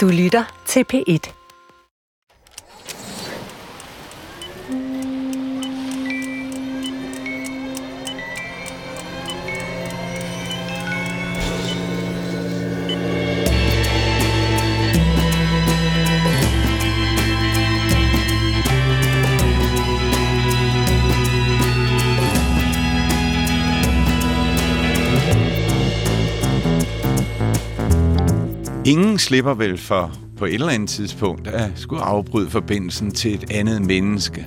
Du lytter til P1. Slipper vel for på et eller andet tidspunkt at skulle afbryde forbindelsen til et andet menneske.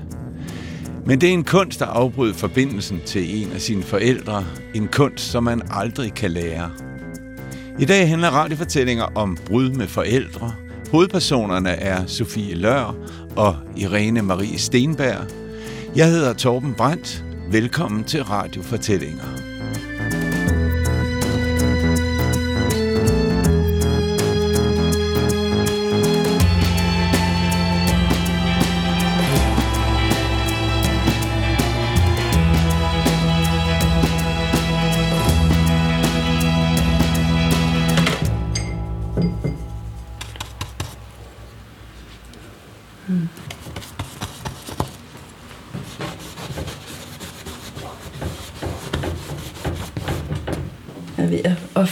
Men det er en kunst at afbryde forbindelsen til en af sine forældre. En kunst, som man aldrig kan lære. I dag handler radiofortællinger om brud med forældre. Hovedpersonerne er Sofie Lør og Irene Marie Stenberg. Jeg hedder Torben Brandt. Velkommen til Radiofortællinger.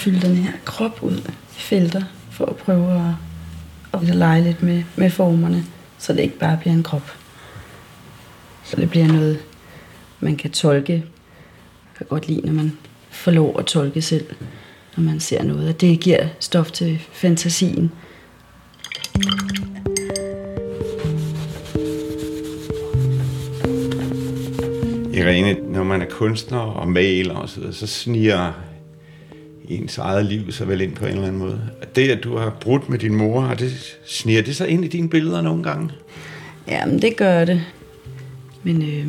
Fylde den her krop ud i felter, for at prøve at, at ligesom lege lidt med, med formerne, så det ikke bare bliver en krop. Så det bliver noget, man kan tolke. Jeg kan godt lide, når man får lov at tolke selv, når man ser noget. og det giver stof til fantasien. Irene, når man er kunstner og maler og så, videre, så sniger ens eget liv så vel ind på en eller anden måde. Det, at du har brudt med din mor, har det, sniger det sig ind i dine billeder nogle gange? Jamen, det gør det. Men øh,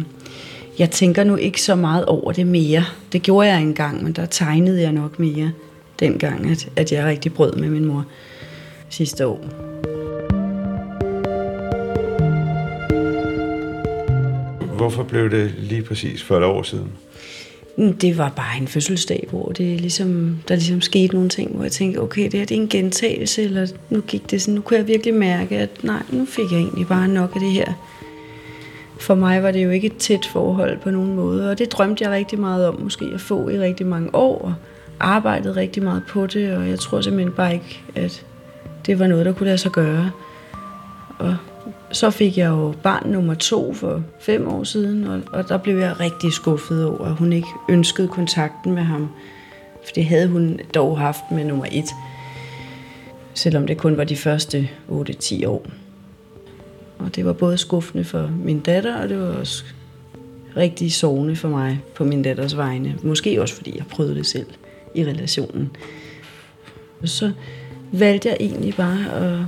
jeg tænker nu ikke så meget over det mere. Det gjorde jeg engang, men der tegnede jeg nok mere dengang, at, at jeg rigtig brød med min mor sidste år. Hvorfor blev det lige præcis for et år siden? Mm, det var bare en fødselsdag, hvor det ligesom, der ligesom skete nogle ting, hvor jeg tænkte, okay, det her det er en gentagelse, eller nu gik det sådan, nu kunne jeg virkelig mærke, at nej, nu fik jeg egentlig bare nok af det her. For mig var det jo ikke et tæt forhold på nogen måde, og det drømte jeg rigtig meget om, måske at få i rigtig mange år, og arbejdede rigtig meget på det, og jeg tror simpelthen bare ikke, at det var noget, der kunne lade sig gøre. Og så fik jeg jo barn nummer to for fem år siden, og, og der blev jeg rigtig skuffet over, at hun ikke ønskede kontakten med ham. For det havde hun dog haft med nummer et, selvom det kun var de første 8-10 år. Og det var både skuffende for min datter, og det var også rigtig sovende for mig på min datters vegne. Måske også fordi jeg prøvede det selv i relationen. Så valgte jeg egentlig bare at,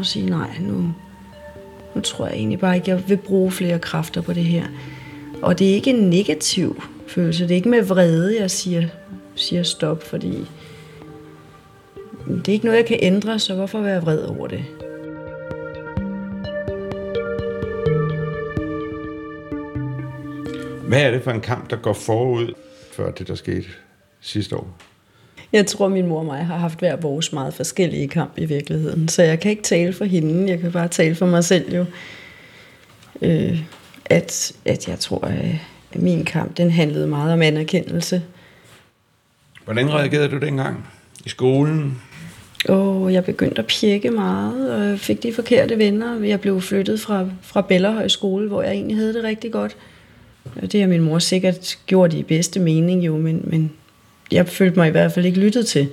at sige nej, nu, nu tror jeg egentlig bare ikke, jeg vil bruge flere kræfter på det her. Og det er ikke en negativ følelse. Det er ikke med vrede, jeg siger, siger stop, fordi det er ikke noget, jeg kan ændre, så hvorfor være vred over det? Hvad er det for en kamp, der går forud før det, der skete sidste år? Jeg tror, min mor og mig har haft hver vores meget forskellige kamp i virkeligheden. Så jeg kan ikke tale for hende, jeg kan bare tale for mig selv jo. Øh, at, at jeg tror, at min kamp, den handlede meget om anerkendelse. Hvordan reagerede du dengang? I skolen? Og jeg begyndte at pjekke meget, og jeg fik de forkerte venner. Jeg blev flyttet fra, fra Bellerhøj skole, hvor jeg egentlig havde det rigtig godt. Og det har min mor sikkert gjort i bedste mening jo, men, men jeg følte mig i hvert fald ikke lyttet til.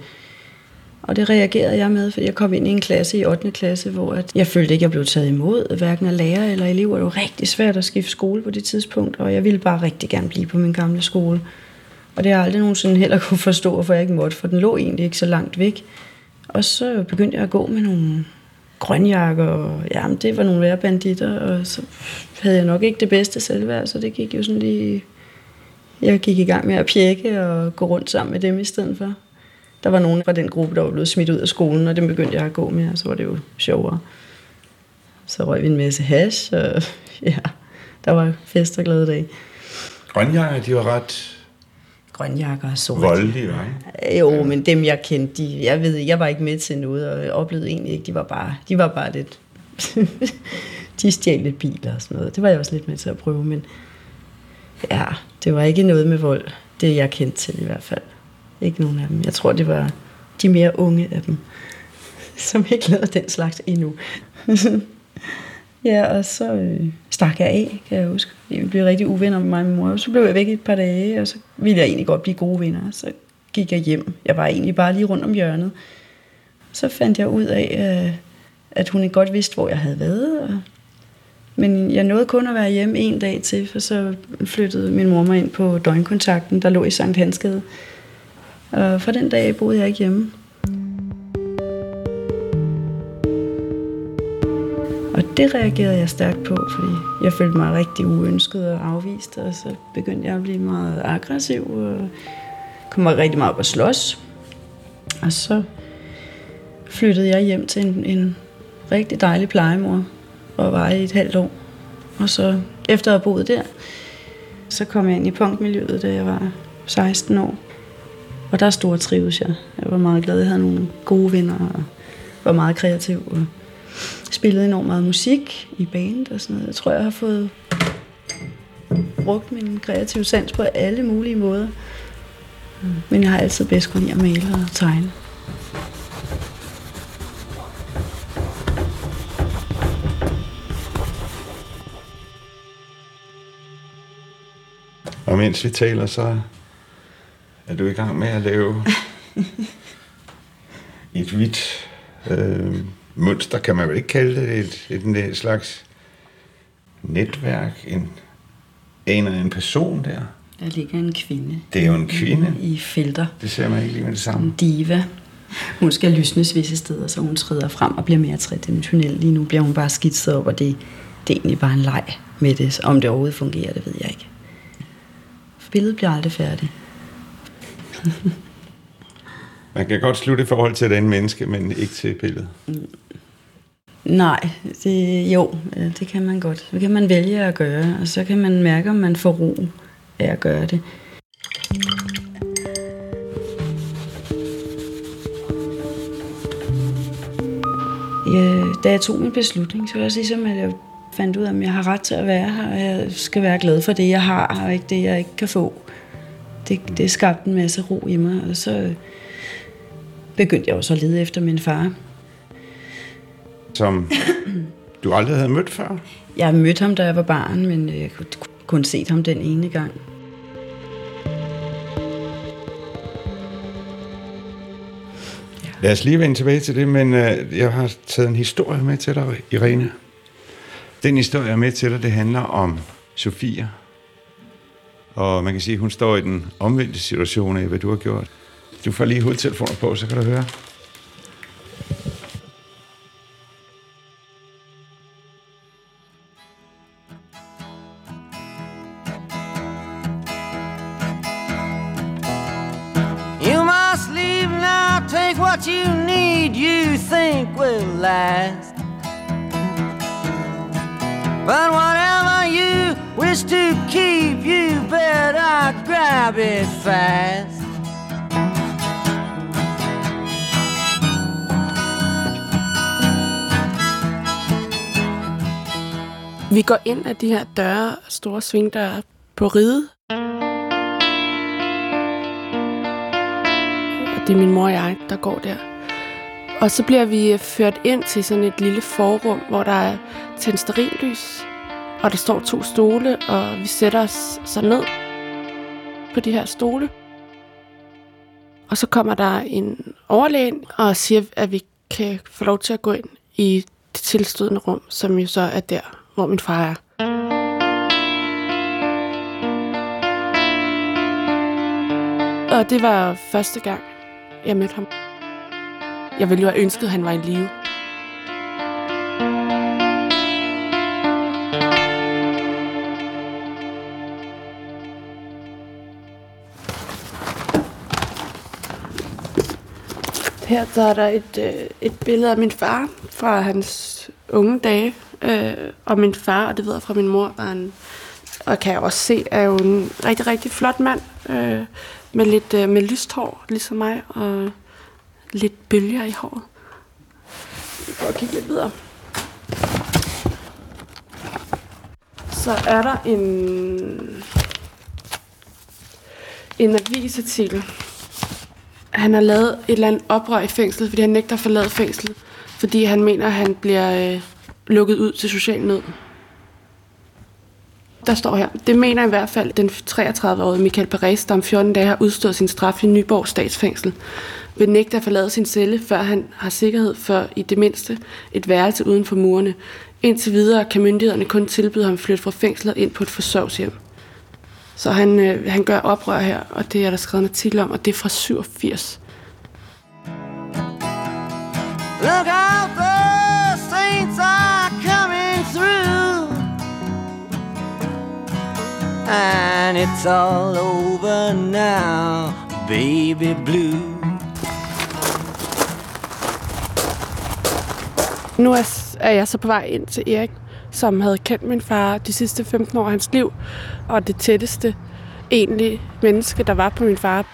Og det reagerede jeg med, for jeg kom ind i en klasse i 8. klasse, hvor at jeg følte ikke, jeg blev taget imod, hverken af lærer eller elever. Det var rigtig svært at skifte skole på det tidspunkt, og jeg ville bare rigtig gerne blive på min gamle skole. Og det har jeg aldrig nogensinde heller kunne forstå, hvorfor jeg ikke måtte, for den lå egentlig ikke så langt væk. Og så begyndte jeg at gå med nogle grønjakker, og jamen, det var nogle værre banditter, og så havde jeg nok ikke det bedste selvværd, så det gik jo sådan lige... Jeg gik i gang med at pjekke og gå rundt sammen med dem i stedet for. Der var nogen fra den gruppe, der var blevet smidt ud af skolen, og dem begyndte jeg at gå med, og så var det jo sjovere. Så røg vi en masse hash, og ja, der var fest og glade dage. Grønjakker, de var ret grønjakker og sort. Voldelige, var Jo, men dem jeg kendte, de, jeg ved, jeg var ikke med til noget, og jeg oplevede egentlig ikke, de var bare, de var bare lidt, de stjal lidt biler og sådan noget. Det var jeg også lidt med til at prøve, men ja, det var ikke noget med vold, det jeg kendte til i hvert fald. Ikke nogen af dem. Jeg tror, det var de mere unge af dem, som ikke lavede den slags endnu. ja, og så øh, stak jeg af, kan jeg huske. Vi blev rigtig uvenner med mig og min mor. Så blev jeg væk et par dage, og så ville jeg egentlig godt blive gode venner. Så gik jeg hjem. Jeg var egentlig bare lige rundt om hjørnet. Så fandt jeg ud af, øh, at hun ikke godt vidste, hvor jeg havde været. Og men jeg nåede kun at være hjemme en dag til, for så flyttede min mor mig ind på døgnkontakten, der lå i Sankt Hansgade. Og for den dag boede jeg ikke hjemme. Og det reagerede jeg stærkt på, fordi jeg følte mig rigtig uønsket og afvist, og så begyndte jeg at blive meget aggressiv og kom rigtig meget op at slås. Og så flyttede jeg hjem til en, en rigtig dejlig plejemor, og var i et halvt år. Og så efter at have boet der, så kom jeg ind i punkmiljøet, da jeg var 16 år. Og der store trives jeg. Jeg var meget glad. Jeg havde nogle gode venner og var meget kreativ. Og spillede enormt meget musik i band og sådan noget. Jeg tror, jeg har fået brugt min kreative sans på alle mulige måder. Men jeg har altid bedst kun at male og tegne. Og mens vi taler, så er du i gang med at lave et hvidt øh, mønster, kan man vel ikke kalde det, et, et, et slags netværk, en, en en person der. Der ligger en kvinde. Det er jo en kvinde. I felter. Det ser man ikke lige med det samme. En diva. Hun skal lysnes visse steder, så hun træder frem og bliver mere tredimensionel. Lige nu bliver hun bare skitset op, og det, det er egentlig bare en leg med det. Om det overhovedet fungerer, det ved jeg ikke. Billedet bliver aldrig færdigt. Man kan godt slutte i forhold til den menneske, men ikke til billedet. Nej, det, jo, det kan man godt. Det kan man vælge at gøre, og så kan man mærke, om man får ro af at gøre det. Ja, da jeg tog min beslutning, så var det også ligesom, at jeg fandt ud af, at jeg har ret til at være her, og jeg skal være glad for det, jeg har, og ikke det, jeg ikke kan få. Det, det skabte en masse ro i mig, og så begyndte jeg også at lede efter min far. Som du aldrig havde mødt før? Jeg mødte ham, da jeg var barn, men jeg kunne kun set ham den ene gang. Lad os lige vende tilbage til det, men øh, jeg har taget en historie med til dig, Irene. Den historie, jeg er med til dig, det handler om Sofia. Og man kan sige, at hun står i den omvendte situation af, hvad du har gjort. Du får lige hovedtelefoner på, så kan du høre. You must leave now, take what you need, you think will last. But whatever you wish to keep, you better grab it fast. Vi går ind af de her døre, store svingdøre på ride. Og det er min mor og jeg, der går der. Og så bliver vi ført ind til sådan et lille forrum, hvor der er tændt sterillys. Og der står to stole, og vi sætter os så ned på de her stole. Og så kommer der en overlæge og siger, at vi kan få lov til at gå ind i det tilstødende rum, som jo så er der, hvor min far er. Og det var første gang, jeg mødte ham. Jeg ville jo have ønsket, at han var i live. Her der er der et, øh, et billede af min far fra hans unge dage. Øh, og min far, og det ved jeg fra min mor, var en, og kan jeg også se, er jo en rigtig, rigtig flot mand. Øh, med lidt øh, med lyst hår, ligesom mig, og lidt bølger i håret. Vi går og kigge lidt videre. Så er der en, en avisartikel. Han har lavet et eller andet oprør i fængslet, fordi han nægter at forlade fængslet, fordi han mener, at han bliver øh, lukket ud til social nød. Der står her, det mener i hvert fald den 33-årige Michael Perez, der om 14 dage har udstået sin straf i Nyborg statsfængsel, vil nægte at forlade sin celle, før han har sikkerhed for i det mindste et værelse uden for murene. Indtil videre kan myndighederne kun tilbyde ham at flytte fra fængslet ind på et forsørgshjem. Så han, øh, han gør oprør her, og det er der skrevet en artikel om, og det er fra 87. Look out, the saints are coming through. And it's all over now, baby blue. Nu er, er jeg så på vej ind til Erik, som havde kendt min far de sidste 15 år af hans liv, og det tætteste egentlig menneske, der var på min far.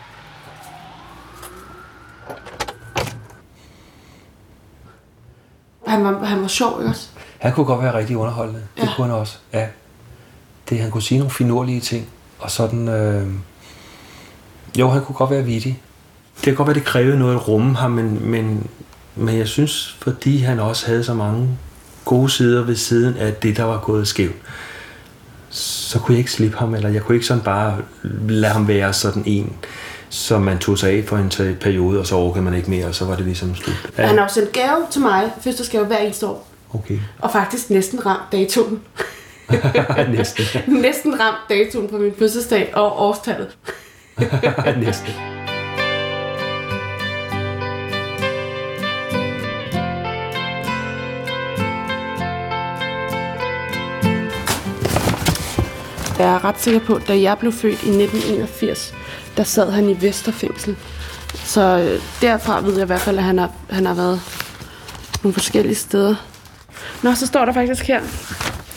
Han var, han var sjov også. Han kunne godt være rigtig underholdende. Det Ja. kunne han også, ja. Det, han kunne sige nogle finurlige ting, og sådan... Øh... Jo, han kunne godt være vittig. Det kan godt være, det krævede noget at rumme ham, men, men, men jeg synes, fordi han også havde så mange gode sider ved siden af det, der var gået skævt, så kunne jeg ikke slippe ham, eller jeg kunne ikke sådan bare lade ham være sådan en, som man tog sig af for en periode, og så orkede man ikke mere, og så var det ligesom slut. Ja. Han har jo sendt gave til mig, fødselsdagsgave hver eneste år. Okay, Og faktisk næsten ramt datoen. næste. næsten ramt datoen på min fødselsdag og årstallet. er Jeg ret sikker på, at da jeg blev født i 1981, der sad han i Vesterfængsel. Så øh, derfra ved jeg i hvert fald, at han har, han har været nogle forskellige steder. Nå, så står der faktisk her.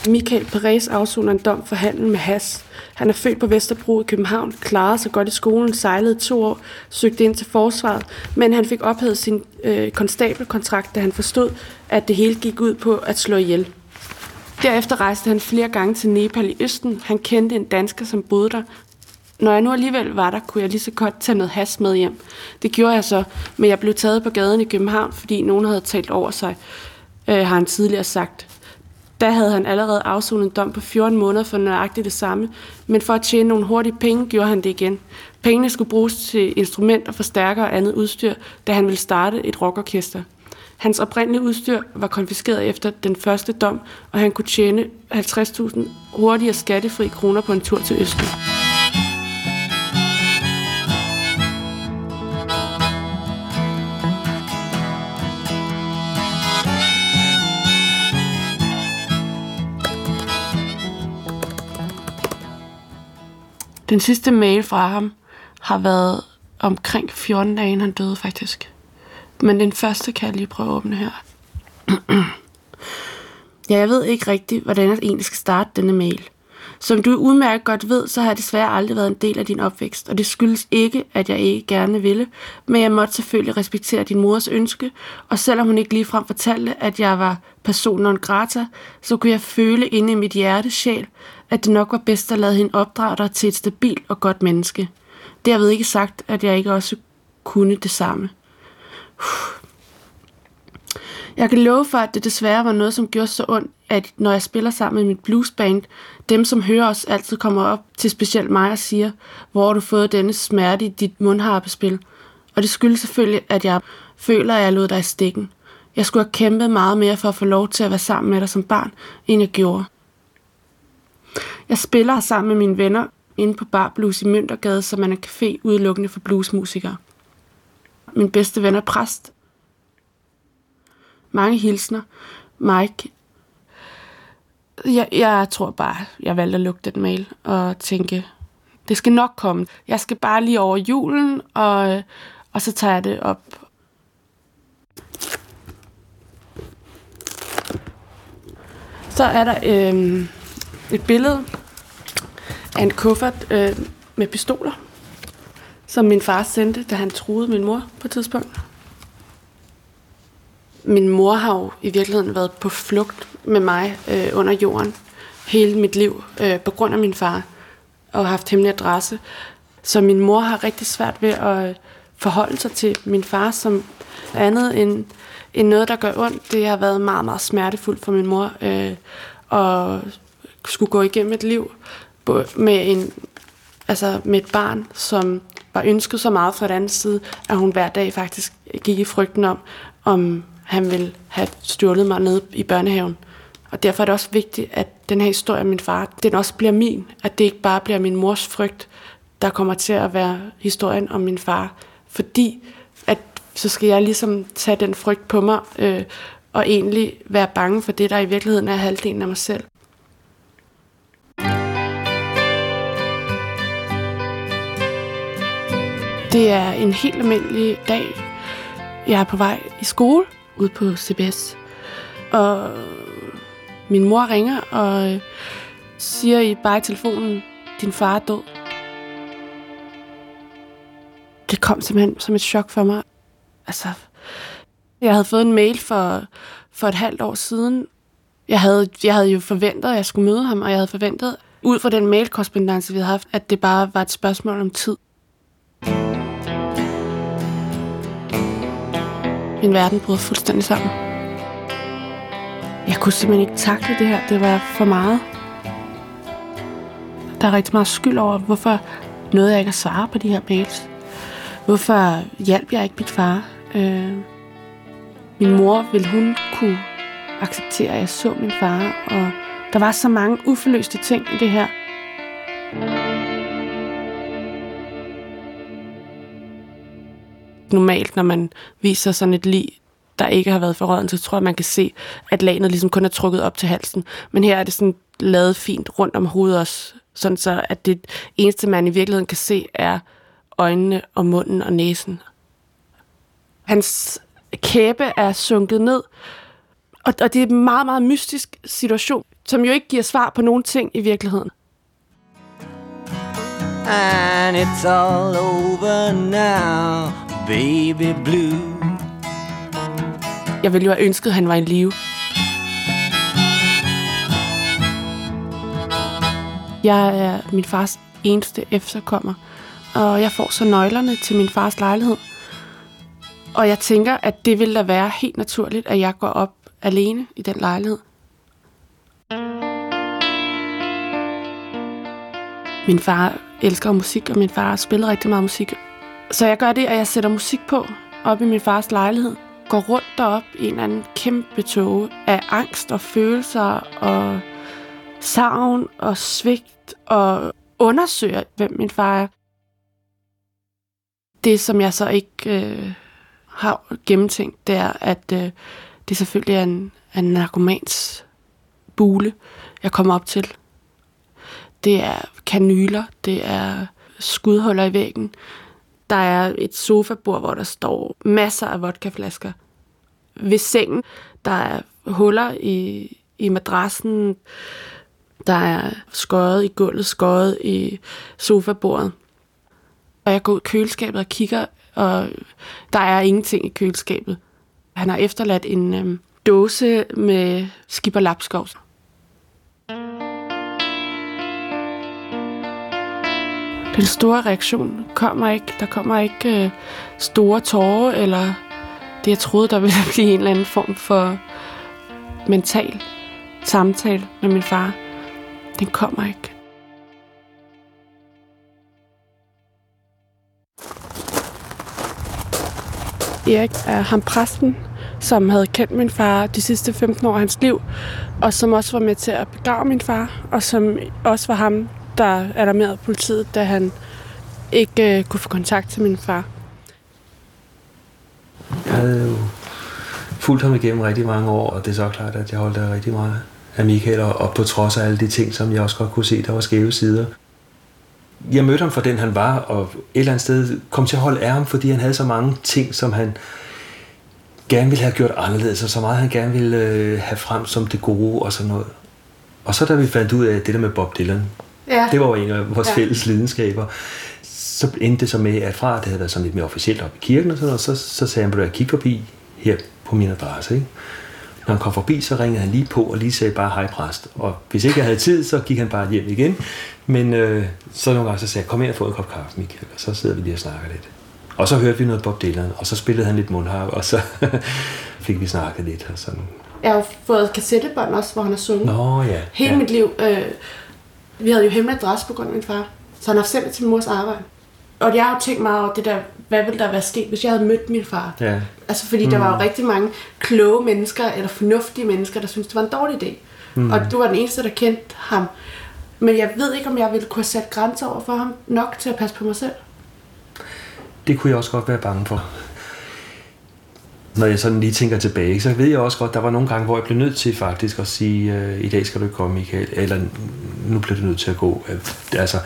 Michael Perez afsoner en dom for handel med has. Han er født på Vesterbro i København, klarede sig godt i skolen, sejlede to år, søgte ind til forsvaret, men han fik ophævet sin øh, konstabelkontrakt, da han forstod, at det hele gik ud på at slå ihjel. Derefter rejste han flere gange til Nepal i Østen. Han kendte en dansker, som boede der. Når jeg nu alligevel var der, kunne jeg lige så godt tage noget has med hjem. Det gjorde jeg så, men jeg blev taget på gaden i København, fordi nogen havde talt over sig, øh, har han tidligere sagt. Da havde han allerede afsonet en dom på 14 måneder for nøjagtigt det samme, men for at tjene nogle hurtige penge, gjorde han det igen. Pengene skulle bruges til instrumenter, forstærkere og andet udstyr, da han ville starte et rockorkester. Hans oprindelige udstyr var konfiskeret efter den første dom, og han kunne tjene 50.000 hurtige og skattefri kroner på en tur til Østen. Den sidste mail fra ham har været omkring 14 dage, han døde faktisk. Men den første kan jeg lige prøve at åbne her. ja, jeg ved ikke rigtigt, hvordan jeg egentlig skal starte denne mail. Som du udmærket godt ved, så har jeg desværre aldrig været en del af din opvækst, og det skyldes ikke, at jeg ikke gerne ville, men jeg måtte selvfølgelig respektere din mors ønske, og selvom hun ikke ligefrem fortalte, at jeg var person non grata, så kunne jeg føle inde i mit hjerte sjæl, at det nok var bedst at lade hende opdrage dig til et stabilt og godt menneske. Derved ikke sagt, at jeg ikke også kunne det samme. Jeg kan love for, at det desværre var noget, som gjorde så ondt, at når jeg spiller sammen med mit bluesband, dem som hører os altid kommer op til specielt mig og siger, hvor har du fået denne smerte i dit mundharpespil? Og det skyldes selvfølgelig, at jeg føler, at jeg lod dig i stikken. Jeg skulle have kæmpet meget mere for at få lov til at være sammen med dig som barn, end jeg gjorde. Jeg spiller sammen med mine venner inde på Bar Blues i Møntergade, som er en café udelukkende for bluesmusikere. Min bedste ven er præst. Mange hilsner. Mike. Jeg, jeg tror bare, jeg valgte at lukke den mail og tænke, det skal nok komme. Jeg skal bare lige over julen, og, og så tager jeg det op. Så er der øh, et billede af en kuffert øh, med pistoler. Som min far sendte, da han truede min mor på et tidspunkt. Min mor har jo i virkeligheden været på flugt med mig øh, under jorden hele mit liv øh, på grund af min far og haft hemmelig adresse. Så min mor har rigtig svært ved at øh, forholde sig til min far som andet end, end noget, der gør ondt. Det har været meget, meget smertefuldt for min mor øh, at skulle gå igennem et liv med, en, altså med et barn, som var ønsket så meget fra den anden side, at hun hver dag faktisk gik i frygten om, om han ville have stjålet mig ned i børnehaven. Og derfor er det også vigtigt, at den her historie om min far, den også bliver min. At det ikke bare bliver min mors frygt, der kommer til at være historien om min far. Fordi at så skal jeg ligesom tage den frygt på mig, øh, og egentlig være bange for det, der i virkeligheden er halvdelen af mig selv. Det er en helt almindelig dag. Jeg er på vej i skole ude på CBS. Og min mor ringer og siger i bare i telefonen, din far er død. Det kom simpelthen som et chok for mig. Altså, jeg havde fået en mail for, for et halvt år siden. Jeg havde, jeg havde jo forventet, at jeg skulle møde ham, og jeg havde forventet, ud fra den mailkorrespondence, vi havde haft, at det bare var et spørgsmål om tid. Min verden brød fuldstændig sammen. Jeg kunne simpelthen ikke takle det her. Det var for meget. Der er rigtig meget skyld over, hvorfor noget jeg ikke at svare på de her mails. Hvorfor hjalp jeg ikke mit far? Øh, min mor, ville hun kunne acceptere, at jeg så min far? Og der var så mange uforløste ting i det her. Normalt, når man viser sådan et lig, der ikke har været forråden, så tror jeg, man kan se, at lagene ligesom kun er trukket op til halsen. Men her er det sådan lavet fint rundt om hovedet også, sådan så at det eneste, man i virkeligheden kan se, er øjnene og munden og næsen. Hans kæbe er sunket ned, og, og det er en meget, meget mystisk situation, som jo ikke giver svar på nogen ting i virkeligheden. And it's all over now baby blue. Jeg ville jo have ønsket, at han var i live. Jeg er min fars eneste efterkommer, og jeg får så nøglerne til min fars lejlighed. Og jeg tænker, at det ville da være helt naturligt, at jeg går op alene i den lejlighed. Min far elsker musik, og min far spiller rigtig meget musik. Så jeg gør det, at jeg sætter musik på op i min fars lejlighed. Går rundt derop i en anden kæmpe tåge af angst og følelser og savn og svigt og undersøger, hvem min far er. Det, som jeg så ikke øh, har gennemtænkt, det er, at øh, det selvfølgelig er en, en narkomans bule, jeg kommer op til. Det er kanyler, det er skudhuller i væggen, der er et sofabord, hvor der står masser af vodkaflasker. Ved sengen, der er huller i, i madrassen. Der er skåret i gulvet, skåret i sofabordet. Og jeg går ud i køleskabet og kigger, og der er ingenting i køleskabet. Han har efterladt en øhm, dåse med skipperlapskovs. Den store reaktion kommer ikke. Der kommer ikke øh, store tårer, eller det, jeg troede, der ville blive en eller anden form for mental samtale med min far. Den kommer ikke. Erik er ham præsten, som havde kendt min far de sidste 15 år af hans liv, og som også var med til at begrave min far, og som også var ham, der alarmerede politiet, da han ikke øh, kunne få kontakt til min far. Jeg havde jo fulgt ham igennem rigtig mange år, og det er så klart, at jeg holdt rigtig meget af Michael, og på trods af alle de ting, som jeg også godt kunne se, der var skæve sider. Jeg mødte ham for den, han var, og et eller andet sted kom til at holde af ham, fordi han havde så mange ting, som han gerne ville have gjort anderledes, og så meget han gerne ville øh, have frem som det gode og sådan noget. Og så da vi fandt ud af det der med Bob Dylan, Ja. Det var jo en af vores ja. fælles lidenskaber. så endte det så med, at fra at det havde været sådan lidt mere officielt op i kirken og sådan noget, så, så sagde han, at jeg kigge forbi her på min adresse. Ikke? Når han kom forbi, så ringede han lige på og lige sagde bare hej præst. Og hvis ikke jeg havde tid, så gik han bare hjem igen. Men øh, så nogle gange så sagde jeg, kom ind og få en kop kaffe, Michael. Og så sidder vi lige og snakker lidt. Og så hørte vi noget Bob Dylan, og så spillede han lidt mundharp, og så fik vi snakket lidt. Og sådan. Jeg har fået kassettebånd også, hvor han har sunget. Nå ja. Hele ja. mit liv. Øh, vi havde jo hemmelig adresse på grund af min far. Så han har sendt til min mors arbejde. Og jeg har jo tænkt meget over det der, hvad ville der være sket, hvis jeg havde mødt min far? Ja. Altså fordi mm. der var jo rigtig mange kloge mennesker, eller fornuftige mennesker, der syntes, det var en dårlig idé. Mm. Og du var den eneste, der kendte ham. Men jeg ved ikke, om jeg ville kunne sat grænser over for ham nok til at passe på mig selv. Det kunne jeg også godt være bange for. Når jeg sådan lige tænker tilbage, så ved jeg også godt, der var nogle gange, hvor jeg blev nødt til faktisk at sige, øh, i dag skal du ikke komme, Michael, eller nu bliver du nødt til at gå. Øh, Altså,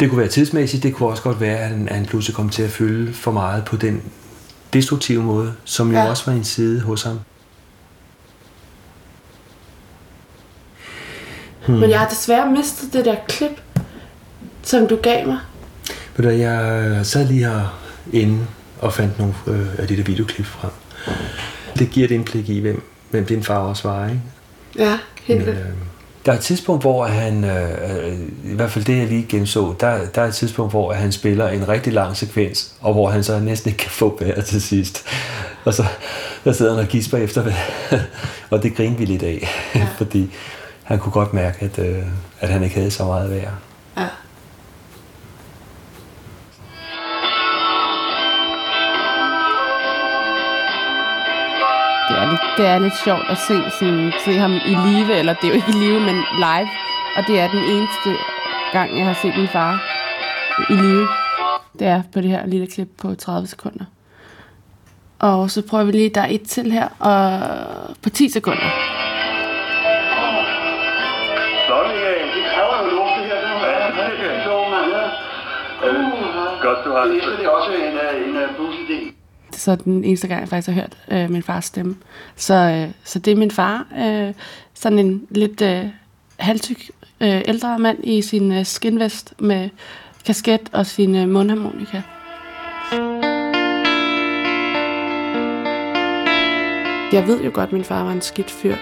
det kunne være tidsmæssigt, det kunne også godt være, at han, at han pludselig kom til at fylde for meget på den destruktive måde, som jo Ja. også var en side hos ham. Hmm. Men jeg har desværre mistet det der klip, som du gav mig. Ved du, jeg sad lige her inde og fandt nogle øh, af de der videoklip frem. Det giver et indblik i, hvem, hvem din far også var, ikke? Ja, helt Men, vildt. øh, der er et tidspunkt, hvor han, øh, øh, i hvert fald det jeg lige genså, der, der er et tidspunkt, hvor han spiller en rigtig lang sekvens, og hvor han så næsten ikke kan få vejret til sidst. Og så der sidder han og gisper efter og det griner vi lidt af, ja. fordi han kunne godt mærke, at, øh, at han ikke havde så meget vejr. Lidt, det er lidt sjovt at se, sådan, se ham i live, eller det er jo ikke i live, men live. Og det er den eneste gang, jeg har set min far i live. Det er på det her lille klip på 30 sekunder. Og så prøver vi lige, der er et til her, og på 10 sekunder. Er. Ja. Godt, du har det. Det er også en, øh, en øh, busidé. Så den eneste gang, jeg faktisk har hørt øh, min fars stemme. Så, øh, så det er min far. Øh, sådan en lidt øh, halvtyk øh, ældre mand i sin øh, skinvest med kasket og sin øh, mundharmonika. Jeg ved jo godt, at min far var en skidt fyr.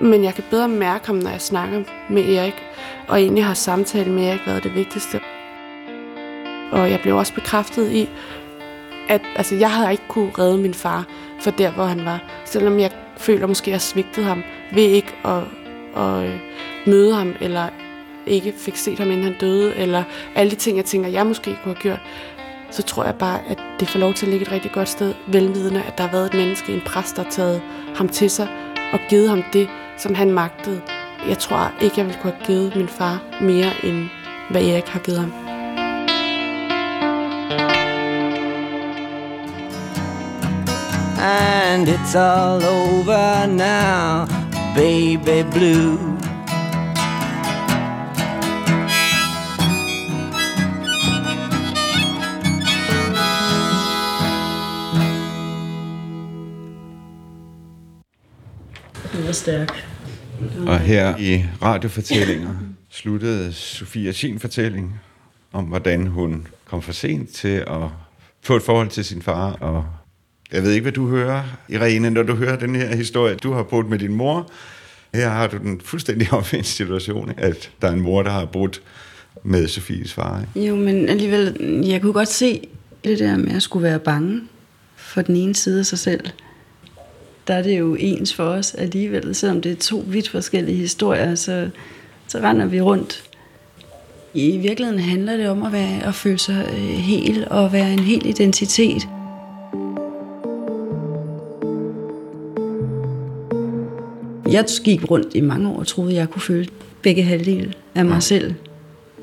Men jeg kan bedre mærke ham, når jeg snakker med Erik. Og egentlig har samtalen med Erik været det vigtigste. Og jeg blev også bekræftet i, at altså, jeg havde ikke kunne redde min far for der, hvor han var. Selvom jeg føler måske, at jeg svigtede ham ved ikke at, at øh, møde ham, eller ikke fik set ham, inden han døde, eller alle de ting, jeg tænker, jeg måske kunne have gjort, så tror jeg bare, at det får lov til at ligge et rigtig godt sted, velvidende, at der har været et menneske, en præst, der har taget ham til sig og givet ham det, som han magtede. Jeg tror ikke, jeg ville kunne have givet min far mere, end hvad Erik har givet ham. And it's all over now, baby blue. Var stærk. Og her i radiofortællinger sluttede Sofia sin fortælling om, hvordan hun kom for sent til at få et forhold til sin far. Og jeg ved ikke, hvad du hører, Irene, når du hører den her historie. Du har boet med din mor. Her har du den fuldstændig omvendte situation, at der er en mor, der har boet med Sofies far. Ikke? Jo, men alligevel, jeg kunne godt se det der med at skulle være bange for den ene side af sig selv. Der er det jo ens for os alligevel, selvom det er to vidt forskellige historier, så, så render vi rundt. I virkeligheden handler det om at, være, at føle sig øh, hel og være en hel identitet. Jeg gik rundt i mange år og troede, jeg kunne føle begge halvdele af mig selv.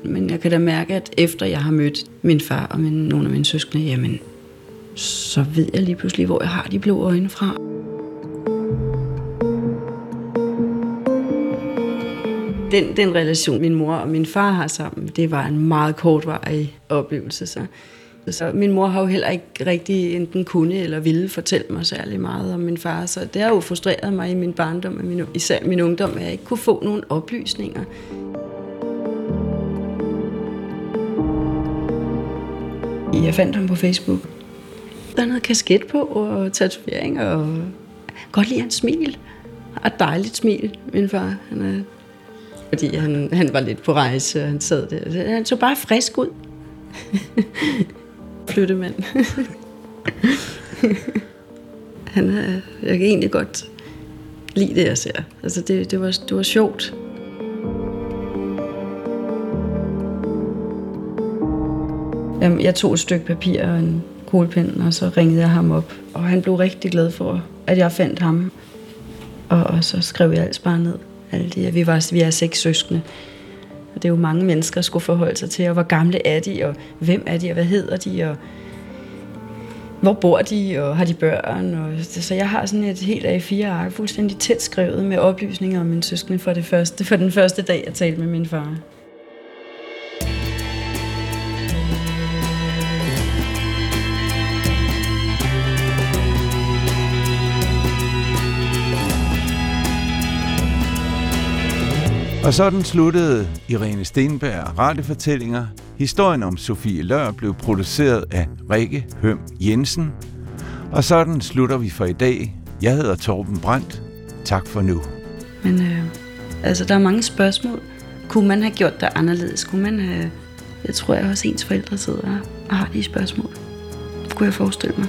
Men jeg kan da mærke, at efter jeg har mødt min far og min, nogle af mine søskende, jamen, så ved jeg lige pludselig, hvor jeg har de blå øjne fra. Den, den relation, min mor og min far har sammen, det var en meget kortvarig oplevelse. Så. Så min mor har jo heller ikke rigtig enten kunne eller ville fortælle mig særlig meget om min far, så det har jo frustreret mig i min barndom, og min, især min ungdom, at jeg ikke kunne få nogen oplysninger. Jeg fandt ham på Facebook. Der havde kasket på og tatovering og godt lide hans smil. Og et dejligt smil, min far. Han er, fordi han, han var lidt på rejse, og han sad der. Han så bare frisk ud. Flyttemand. han er, jeg kan egentlig godt lide det, jeg ser. Altså, det, det, var, det var sjovt. Jeg tog et stykke papir og en kuglepind, og så ringede jeg ham op. Og han blev rigtig glad for, at jeg fandt ham. Og, og så skrev jeg alt bare ned. Alle de, vi, var, vi er seks søskende. Og det er jo mange mennesker, der skulle forholde sig til. Og hvor gamle er de, og hvem er de, og hvad hedder de, og hvor bor de, og har de børn? Og, så jeg har sådan et helt af fire ark, fuldstændig tæt skrevet med oplysninger om min søskende for, det første, for den første dag, jeg talte med min far. Og sådan sluttede Irene Stenberg radiofortællinger. Historien om Sofie Lør blev produceret af Rikke Høm Jensen. Og sådan slutter vi for i dag. Jeg hedder Torben Brandt. Tak for nu. Men øh, altså, der er mange spørgsmål. Kunne man have gjort det anderledes? Kunne man have... Jeg tror, jeg også ens forældre sidder og har de spørgsmål. Kunne jeg forestille mig.